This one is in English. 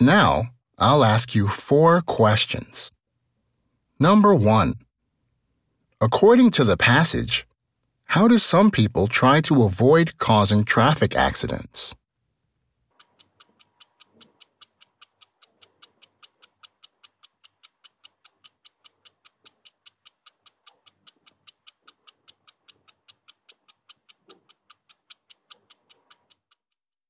Now, I'll ask you four questions. Number one. According to the passage, how do some people try to avoid causing traffic accidents?